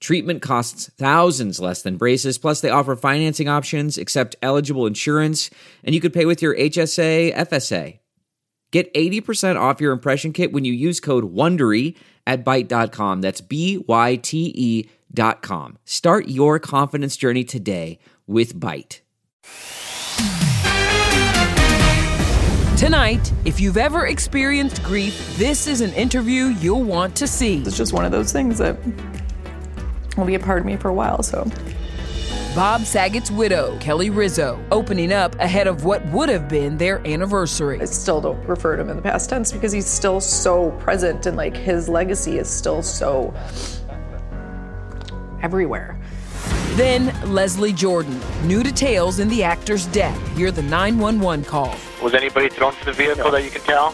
Treatment costs thousands less than braces, plus, they offer financing options, accept eligible insurance, and you could pay with your HSA, FSA. Get 80% off your impression kit when you use code WONDERY at Byte.com. That's B Y T E dot com. Start your confidence journey today with Byte. Tonight, if you've ever experienced grief, this is an interview you'll want to see. It's just one of those things that will be a part of me for a while, so. Bob Saget's widow, Kelly Rizzo, opening up ahead of what would have been their anniversary. I still don't refer to him in the past tense because he's still so present and like his legacy is still so everywhere. Then Leslie Jordan, new details in the actor's death. Hear the 911 call. Was anybody thrown from the vehicle that you can tell?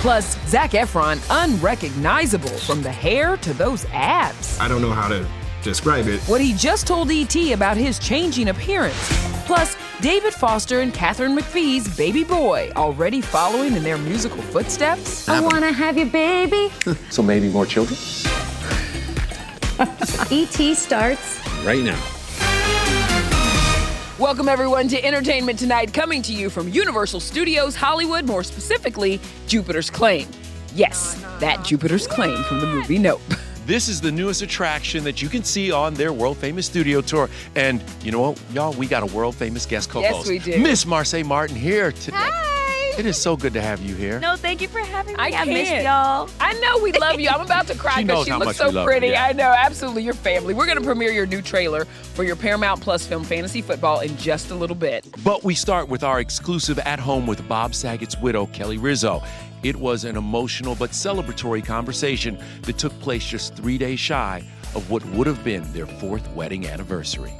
Plus, Zac Efron, unrecognizable from the hair to those abs. I don't know how to describe it. What he just told ET about his changing appearance. Plus, David Foster and Katharine McPhee's baby boy already following in their musical footsteps. I wanna have your baby. So maybe more children? ET starts Right now. Welcome, everyone, to Entertainment Tonight, coming to you from Universal Studios Hollywood, more specifically, Jupiter's Claim. Yes, that Jupiter's Claim from the movie Nope. This is the newest attraction that you can see on their world famous studio tour. And you know what, y'all? We got a world famous guest co-host. Yes, host. we do. Miss Marsai Martin here today. Hi. It is so good to have you here. No, thank you for having me. I I, missed can't. y'all. I know we love you. I'm about to cry She because knows she, how looks much so we love her, pretty. yeah. I know, absolutely. Your family. We're going to premiere your new trailer for your Paramount Plus film Fantasy Football in just a little bit. But we start with our exclusive at home with Bob Saget's widow, Kelly Rizzo. It was an emotional but celebratory conversation that took place just three days shy of what would have been their fourth wedding anniversary.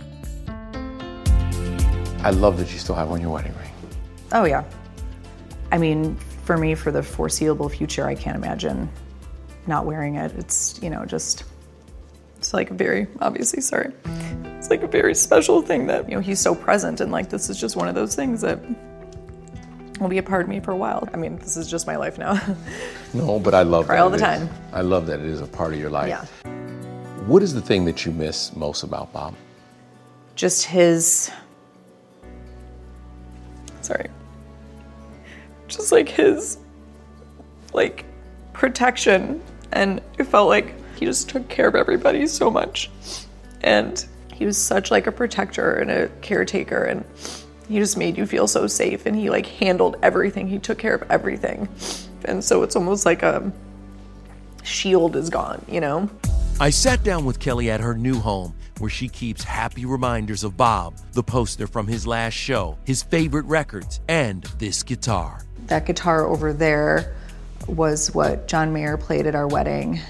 I love that you still have on your wedding ring. Oh, yeah. I mean, for me, for the foreseeable future, I can't imagine not wearing it. It's, you know, just, it's like a very, obviously, sorry. It's like a very special thing that, you know, he's so present and like this is just one of those things that will be a part of me for a while. I mean, this is just my life now. No, but I love Cry that all the is- time. I love that it is a part of your life. yeah. What is the thing that you miss most about Bob? Just his, sorry. Just like his, like, protection. And it felt like he just took care of everybody so much. And he was such like a protector and a caretaker and he just made you feel so safe and he like handled everything. He took care of everything. And so it's almost like a shield is gone, you know? I sat down with Kelly at her new home where she keeps happy reminders of Bob, the poster from his last show, his favorite records, and this guitar. That guitar over there was what John Mayer played at our wedding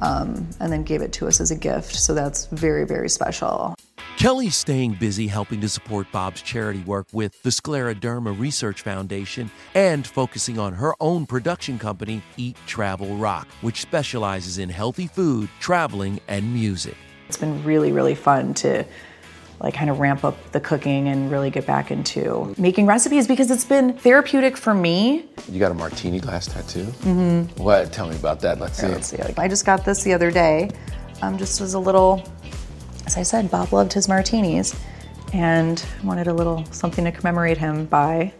um, and then gave it to us as a gift. So that's very, very special. Kelly's staying busy helping to support Bob's charity work with the Scleroderma Research Foundation and focusing on her own production company, Eat Travel Rock, which specializes in healthy food, traveling, and music. It's been really, really fun to like kind of ramp up the cooking and really get back into making recipes because it's been therapeutic for me. You got a martini glass tattoo? Mm-hmm. What? Tell me about that. Let's see. Let's see. I just got this the other day, um, just as a little. As I said, Bob loved his martinis, and wanted a little something to commemorate him by.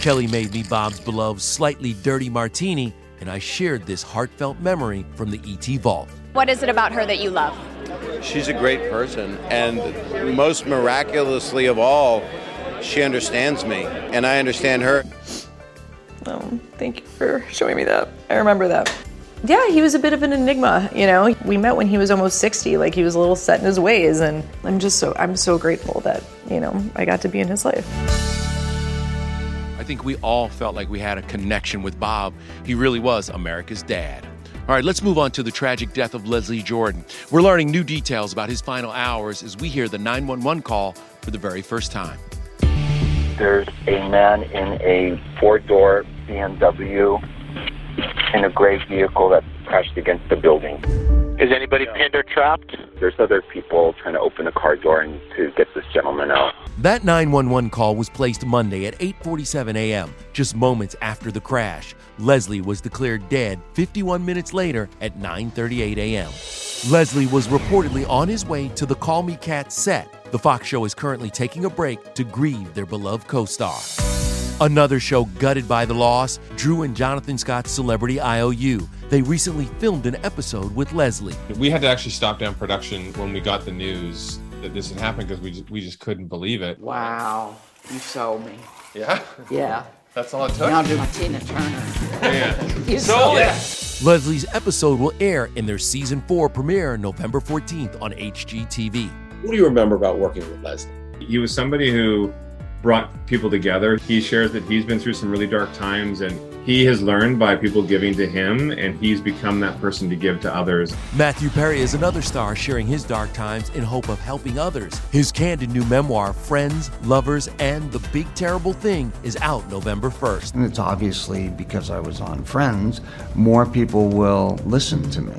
Kelly made me Bob's beloved slightly dirty martini, and I shared this heartfelt memory from the ET Vault. What is it about her that you love? She's a great person, and most miraculously of all, she understands me, and I understand her. Oh, thank you for showing me that. I remember that. Yeah, he was a bit of an enigma, you know. We met when he was almost 60, like he was a little set in his ways, and I'm just so I'm so grateful that, you know, I got to be in his life. I think we all felt like we had a connection with Bob. He really was America's dad. All right, let's move on to the tragic death of Leslie Jordan. We're learning new details about his final hours as we hear the 911 call for the very first time. There's a man in a four door BMW in a gray vehicle that crashed against the building. Is anybody pinned or trapped? There's other people trying to open the car door and to get this gentleman out. That 911 call was placed Monday at 8:47 a.m., just moments after the crash. Leslie was declared dead 51 minutes later at 9:38 a.m. Leslie was reportedly on his way to the Call Me Kat set. The Fox show is currently taking a break to grieve their beloved co-star. Another show gutted by the loss, Drew and Jonathan Scott's Celebrity IOU. They recently filmed an episode with Leslie. We had to actually stop down production when we got the news that this had happened because we just, we just couldn't believe it. Wow, you sold me. Yeah? Yeah. That's all it took? Now do my Tina Turner. Man. You sold it. Leslie's episode will air in their season 4 premiere November 14th on HGTV. What do you remember about working with Leslie? He was somebody who brought people together. He shares that he's been through some really dark times and he has learned by people giving to him and he's become that person to give to others. Matthew Perry is another star sharing his dark times in hope of helping others. His candid new memoir, Friends, Lovers, and the Big Terrible Thing, is out November 1st. And it's obviously because I was on Friends, more people will listen to me.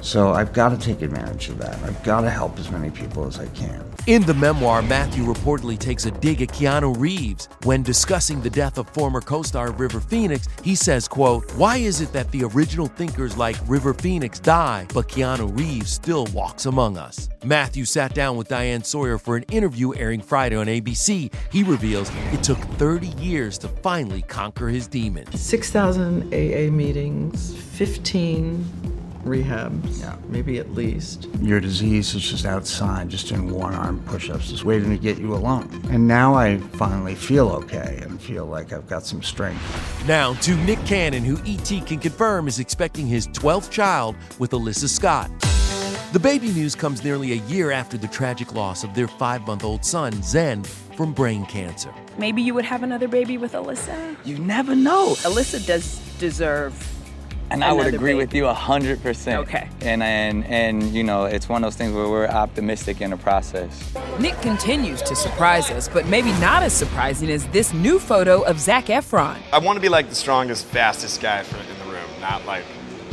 So I've got to take advantage of that. I've got to help as many people as I can. In the memoir, Matthew reportedly takes a dig at Keanu Reeves. When discussing the death of former co-star River Phoenix, he says, quote, Why is it that the original thinkers like River Phoenix die, but Keanu Reeves still walks among us? Matthew sat down with Diane Sawyer for an interview airing Friday on ABC. He reveals it took 30 years to finally conquer his demons. 6,000 AA meetings, 15 rehabs, yeah. maybe at least. Your disease is just outside, just in one arm push ups, just waiting to get you alone. And now I finally feel okay and feel like I've got some strength. Now to Nick Cannon, who ET can confirm is expecting his 12th child with Alyssa Scott. The baby news comes nearly a year after the tragic loss of their five month old son, Zen, from brain cancer. Maybe you would have another baby with Alyssa? You never know. Alyssa does deserve and I would agree baby. with you hundred percent. Okay. And and and you know, it's one of those things where we're optimistic in the process. Nick continues to surprise us, but maybe not as surprising as this new photo of Zac Efron. I want to be like the strongest, fastest guy for, in the room, not like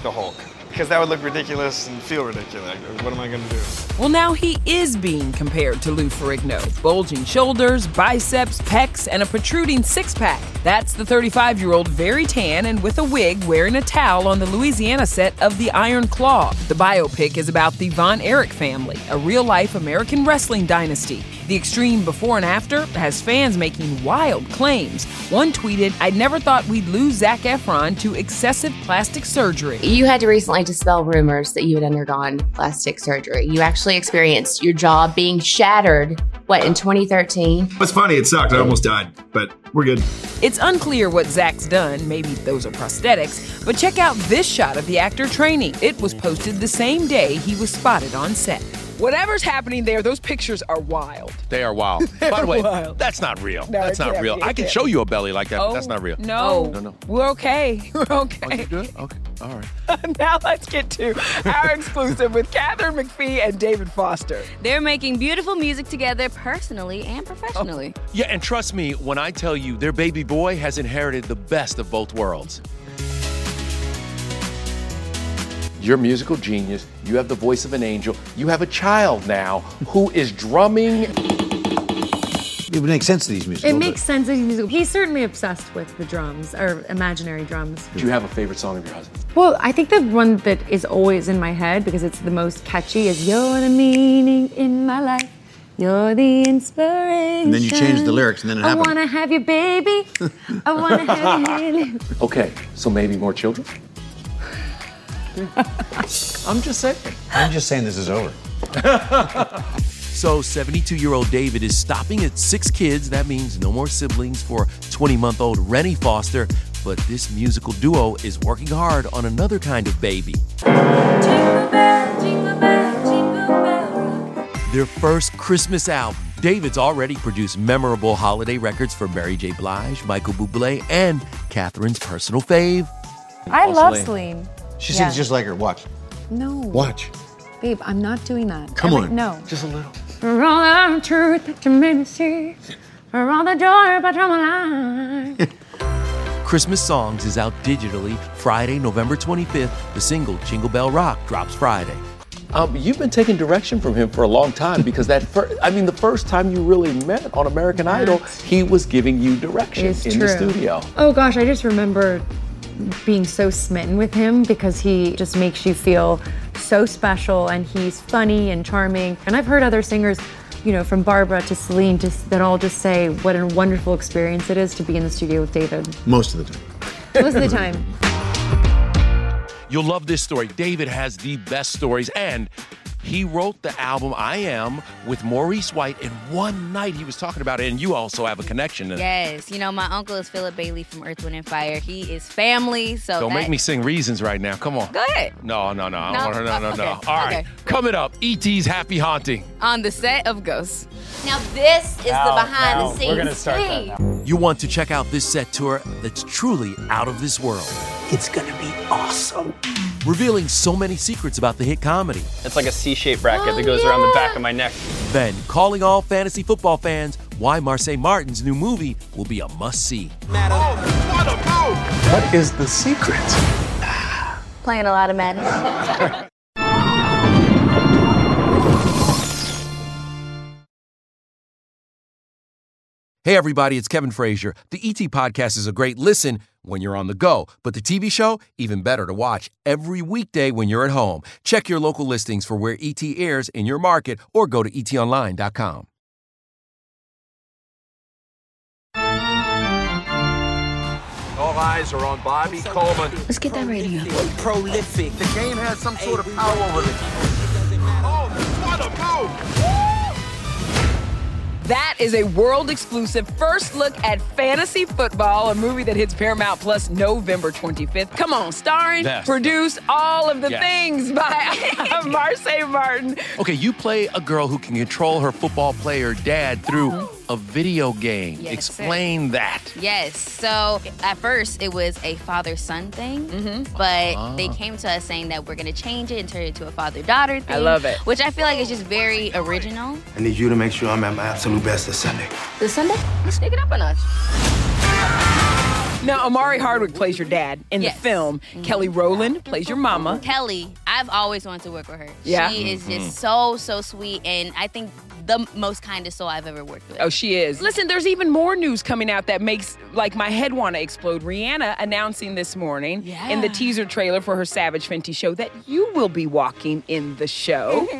the Hulk. Because that would look ridiculous and feel ridiculous. What am I going to do? Well, now he is being compared to Lou Ferrigno. Bulging shoulders, biceps, pecs, and a protruding six pack. That's the 35 year old, very tan and with a wig, wearing a towel on the Louisiana set of The Iron Claw. The biopic is about the Von Erich family, a real life American wrestling dynasty. The extreme before and after has fans making wild claims. One tweeted, I'd never thought we'd lose Zac Efron to excessive plastic surgery. You had to recently dispel rumors that you had undergone plastic surgery. You actually experienced your jaw being shattered what, in 2013? It's funny, it sucked. I almost died, but we're good. It's unclear what Zac's done. Maybe those are prosthetics. But check out this shot of the actor training. It was posted the same day he was spotted on set. Whatever's happening there, those pictures are wild. They are wild. By the way, wild. that's not real. No, that's not real. I can show you a belly like that, but that's Oh, not real. No. No, no. We're okay. We're okay. Oh, you good? Okay. All right. now let's get to our exclusive with Katharine McPhee and David Foster. They're making beautiful music together personally and professionally. Oh, yeah, and trust me when I tell you their baby boy has inherited the best of both worlds. You're a musical genius. You have the voice of an angel. You have a child now who is drumming. It would make sense to these musicals. It makes sense that he's musical. He's certainly obsessed with the drums or imaginary drums. Do you have a favorite song of your husband? Well, I think the one that is always in my head because it's the most catchy is "You're the meaning in my life. You're the inspiration." And then you change the lyrics, and then it I happened. wanna have you, baby. I wanna have you. Okay, so maybe more children? I'm just saying. I'm just saying this is over. So, 72 year old David is stopping at six kids. That means no more siblings for 20 month old Rennie Foster. But this musical duo is working hard on another kind of baby. Their first Christmas album. David's already produced memorable holiday records for Mary J. Blige, Michael Bublé, and Katharine's personal fave. I love Celine. Celine. She Yeah. sings just like her. Watch. No. Watch. Babe, I'm not doing that. Come Every- on. No. Just a little. For all the truth that you made me see, for all the joy but from my life. Christmas Songs is out digitally Friday, November 25th. The single Jingle Bell Rock drops Friday. Um, you've been taking direction from him for a long time because that first, I mean, the first time you really met on American Idol, he was giving you direction in true. the studio. Oh gosh, I just remember being so smitten with him because he just makes you feel so special and he's funny and charming. And I've heard other singers, you know, from Barbara to Celine, just, that all just say what a wonderful experience it is to be in the studio with David. Most of the time. Most of the time. You'll love this story. David has the best stories, and he wrote the album I Am with Maurice White in one night. He was talking about it, and you also have a connection. to- Yes, you know, my uncle is Philip Bailey from Earth, Wind, and Fire. He is family, so Don't that- make me sing Reasons right now. Come on. Go ahead. No, no, no. I No? want her. No, no, no. okay. All right. Okay. Coming up, E.T.'s Happy Haunting. On the set of Ghosts. Now this is the behind the scenes thing. You want to check out this set tour that's truly out of this world. It's gonna be awesome. Revealing so many secrets about the hit comedy. It's like a C-shaped bracket that oh, goes around the back of my neck. Then, calling all fantasy football fans why Marsai Martin's new movie will be a must see. What is the secret? Playing a lot of Madden. Hey, everybody, it's Kevin Frazier. The ET Podcast is a great listen when you're on the go, but the TV show, even better to watch every weekday when you're at home. Check your local listings for where ET airs in your market or go to etonline.com. All eyes are on Bobby Coleman. Let's get that radio. Prolific. The game has some sort of power over it. Oh, what a move! That is a world exclusive first look at fantasy football, a movie that hits Paramount Plus November 25th. Come on, starring, Best. produced, all of the Yes. things by Marsai Martin. Okay, you play a girl who can control her football player dad through mm-hmm. A video game. Yes, Explain that. Yes. So at first it was a father son thing, but Ah. they came to us saying that we're going to change it and turn it into a father daughter thing. I love it. Which I feel like is just very original. I need you to make sure I'm at my absolute best this Sunday. This Sunday, let's take it up a notch. Now, Omari Hardwick plays your dad in Yes. the film. Kelly Rowland plays your mama. Kelly, I've always wanted to work with her. Yeah? She is Mhm. just so, so sweet. And I think the most kindest soul I've ever worked with. Oh, she is. Listen, there's even more news coming out that makes like my head want to explode. Rihanna announcing this morning in the teaser trailer for her Savage Fenty show that you will be walking in the show.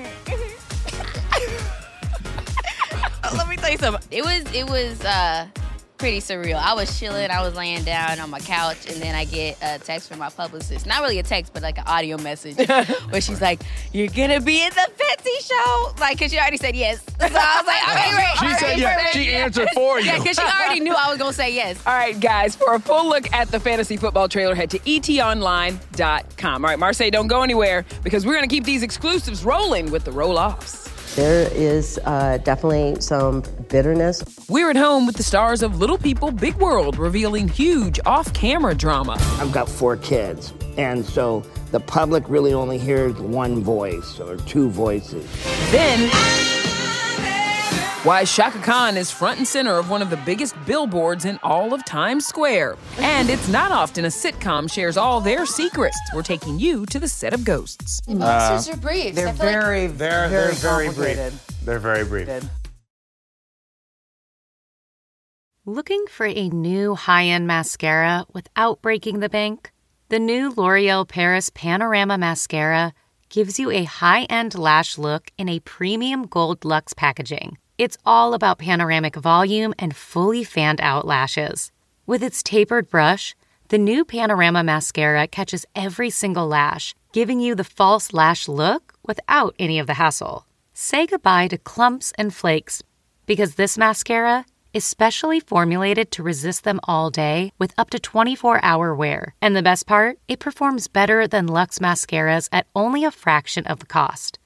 Let me tell you something. It was it was uh pretty surreal. I was chilling, I was laying down on my couch, and then I get a text from my publicist. Not really a text, but like an audio message where she's like, You're gonna be in the Fitzy show. Like, cause she already said yes. So I was like, Okay, great. She said right, yes. She answered for you. Yeah, cause she already knew I was gonna say yes. All right, guys, for a full look at the fantasy football trailer, head to etonline.com. All right, Marsai, don't go anywhere because we're going to keep these exclusives rolling with the Roloffs. There is uh, definitely some bitterness. We're at home with the stars of Little People, Big World, revealing huge off camera drama. I've got four kids, and so the public really only hears one voice or two voices. Then, why Chaka Khan is front and center of one of the biggest billboards in all of Times Square. And it's not often a sitcom shares all their secrets. We're taking you to the set of Ghosts. Monsters are briefs. They're I feel like- very, They're very they're very brief. They're very brief. Looking for a new high end mascara without breaking the bank? The new L'Oreal Paris Panorama Mascara gives you a high end lash look in a premium gold luxe packaging. It's all about panoramic volume and fully fanned out lashes. With its tapered brush, the new Panorama Mascara catches every single lash, giving you the false lash look without any of the hassle. Say goodbye to clumps and flakes because this mascara is specially formulated to resist them all day with up to 24 hour wear. And the best part, it performs better than Luxe mascaras at only a fraction of the cost.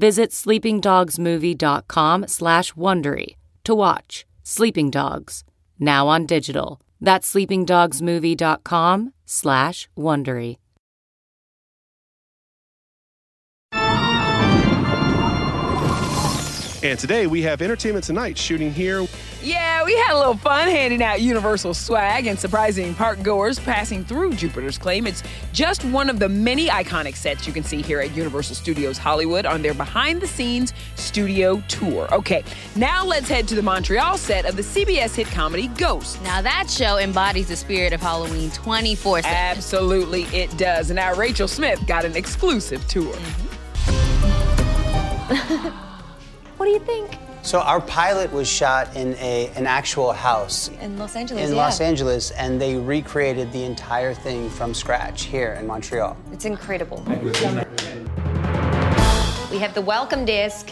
Visit sleepingdogsmovie.com slash Wondery to watch Sleeping Dogs, now on digital. That's sleepingdogsmovie.com slash Wondery. And today we have Entertainment Tonight shooting here. Yeah, we had a little fun handing out Universal swag and surprising park goers passing through Jupiter's claim. It's just one of the many iconic sets you can see here at Universal Studios Hollywood on their behind the scenes studio tour. Okay, now let's head to the Montreal set of the CBS hit comedy Ghost. Now that show embodies the spirit of Halloween 24 7. Absolutely, it does. And now Rachel Smith got an exclusive tour. Mm-hmm. What do you think? So our pilot was shot in a an actual house In Los Angeles, in yeah. Los Angeles, and they recreated the entire thing from scratch here in Montreal. It's incredible. We have the welcome desk.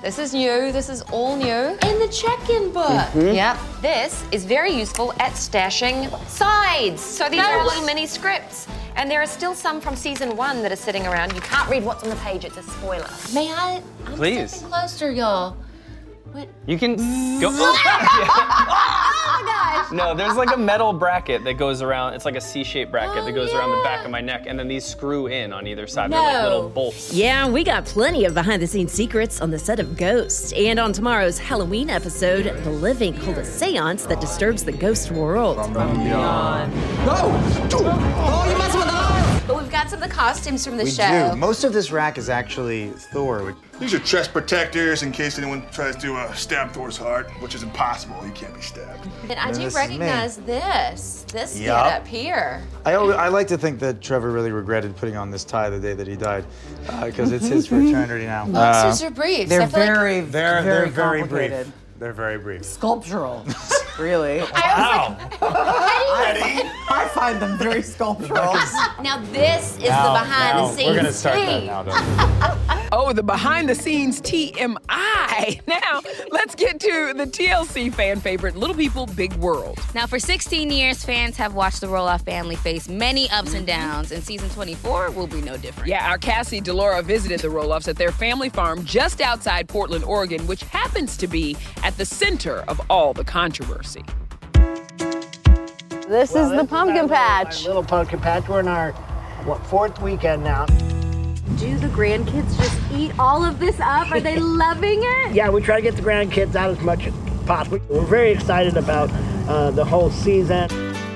This is new. This is all new. And the check-in book. Mhm. Yep. This is very useful at stashing sides. So these are Notes. little mini scripts. And there are still some from season one that are sitting around. You can't read what's on the page, it's a spoiler. May I? I'm Please. stepping closer, y'all. You can go. Oh, oh my gosh. No, there's like a metal bracket that goes around. It's like a C-shaped bracket that oh, goes around the back of my neck, and then these screw in on either side. They're like little bolts. Yeah, we got plenty of behind the scenes secrets on the set of Ghost. And on tomorrow's Halloween episode, the living hold a seance that disturbs the ghost world. Oh, you messing with us? But we've got some of the costumes from the we show. do. Most of this rack is actually Thor. These are chest protectors in case anyone tries to uh, stab Thor's heart, which is impossible. He can't be stabbed. And I And do this recognize this. This Yup. get up here. I, al- I like to think that Trevor really regretted putting on this tie the day that he died, because it's his for eternity now. Monsters are briefs. They're I like- very, They're very, they're very brief. They're very brief. Sculptural, really. Wow. I find them very sculptural. Now this is Now- the behind now the scenes. we're gonna start that thing. now, Oh, the behind the scenes TMI. Now, let's get to the TLC fan favorite, Little People, Big World. Now, for 16 years, fans have watched the Roloff family face many ups and downs, and season 24 will be no different. Yeah, our Cassie DiLaura visited the Roloffs at their family farm just outside Portland, Oregon, which happens to be at the center of all the controversy. This is the pumpkin patch. Little pumpkin patch. We're in our what fourth weekend now. Do the grandkids just eat all of this up? Are they loving it? Yeah, we try to get the grandkids out as much as possible. We're very excited about uh, the whole season.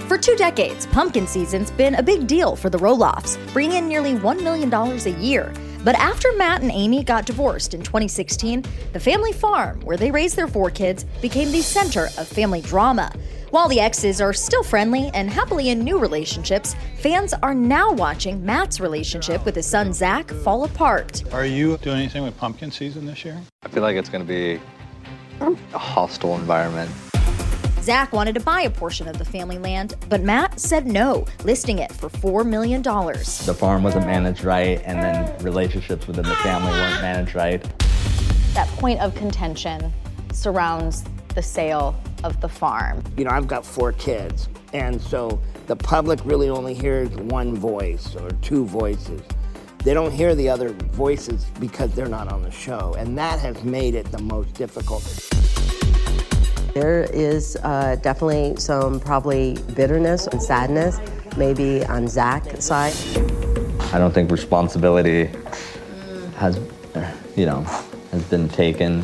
For two decades, pumpkin season's been a big deal for the Roloffs, bringing in nearly $1 million a year. But after Matt and Amy got divorced in 2016, the family farm, where they raised their four kids, became the center of family drama. While the exes are still friendly and happily in new relationships, fans are now watching Matt's relationship with his son Zach fall apart. Are you doing anything with pumpkin season this year? I feel like it's going to be a hostile environment. Zach wanted to buy a portion of the family land, but Matt said no, listing it for $4 million. The farm wasn't managed right, and then relationships within the family weren't managed right. That point of contention surrounds the sale of the farm. You know, I've got four kids, and so the public really only hears one voice or two voices. They don't hear the other voices because they're not on the show, and that has made it the most difficult. There is uh, definitely some probably bitterness and sadness, maybe on Zach's side. I don't think responsibility has, you know, has been taken.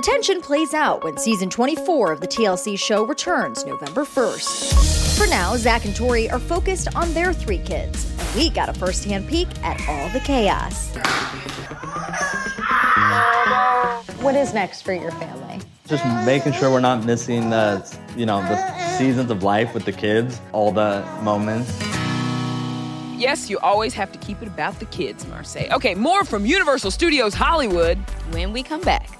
The tension plays out when season 24 of the TLC show returns November 1st. For now, Zach and Tori are focused on their three kids, and we got a first-hand peek at all the chaos. What is next for your family? Just making sure we're not missing the, you know, the seasons of life with the kids, all the moments. Yes, you always have to keep it about the kids, Marsai. Okay, more from Universal Studios Hollywood when we come back.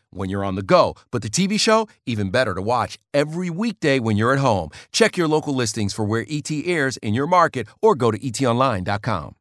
when you're on the go, but the TV show, even better to watch every weekday when you're at home. Check your local listings for where ET airs in your market or go to etonline.com.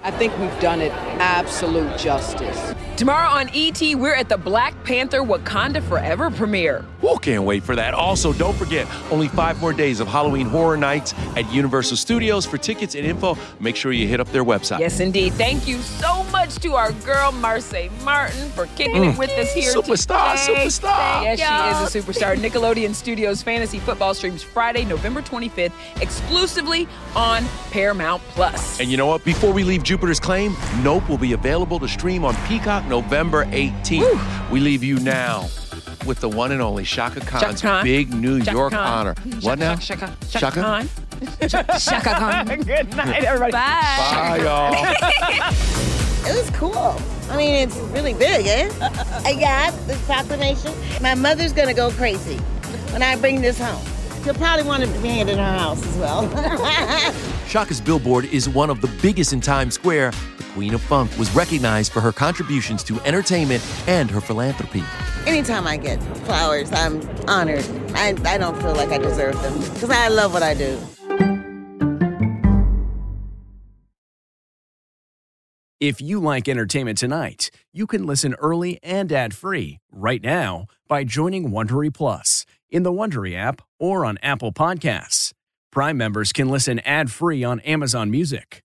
I think we've done it absolute justice. Tomorrow on ET, we're at the Black Panther Wakanda Forever premiere. Who can't wait for that? Also, don't forget, only five more days of Halloween Horror Nights at Universal Studios. For tickets and info, make sure you hit up their website. Yes, indeed. Thank you so much to our girl, Marsai Martin, for kicking Mm. it with us here Superstar, today. superstar. Yes, she is a superstar. Nickelodeon Studios Fantasy Football streams Friday, November 25th, exclusively on Paramount Plus. And you know what? Before we leave Jupiter's Claim, Nope will be available to stream on Peacock November 18th. We leave you now with the one and only Chaka Khan's Chaka Khan. big New Chaka York Khan. honor. What now? Chaka, Chaka, Chaka? Chaka Khan. Chaka Khan. Good night, everybody. Bye. Bye, y'all. It was cool. I mean, it's really big, eh? I got this proclamation. My mother's gonna go crazy when I bring this home. She'll probably want to be it in her house as well. Chaka's billboard is one of the biggest in Times Square. The Queen of Funk was recognized for her contributions to entertainment and her philanthropy. Anytime I get flowers, I'm honored. I, I don't feel like I deserve them because I love what I do. If you like entertainment tonight, you can listen early and ad-free right now by joining Wondery Plus in the Wondery app or on Apple Podcasts. Prime members can listen ad-free on Amazon Music.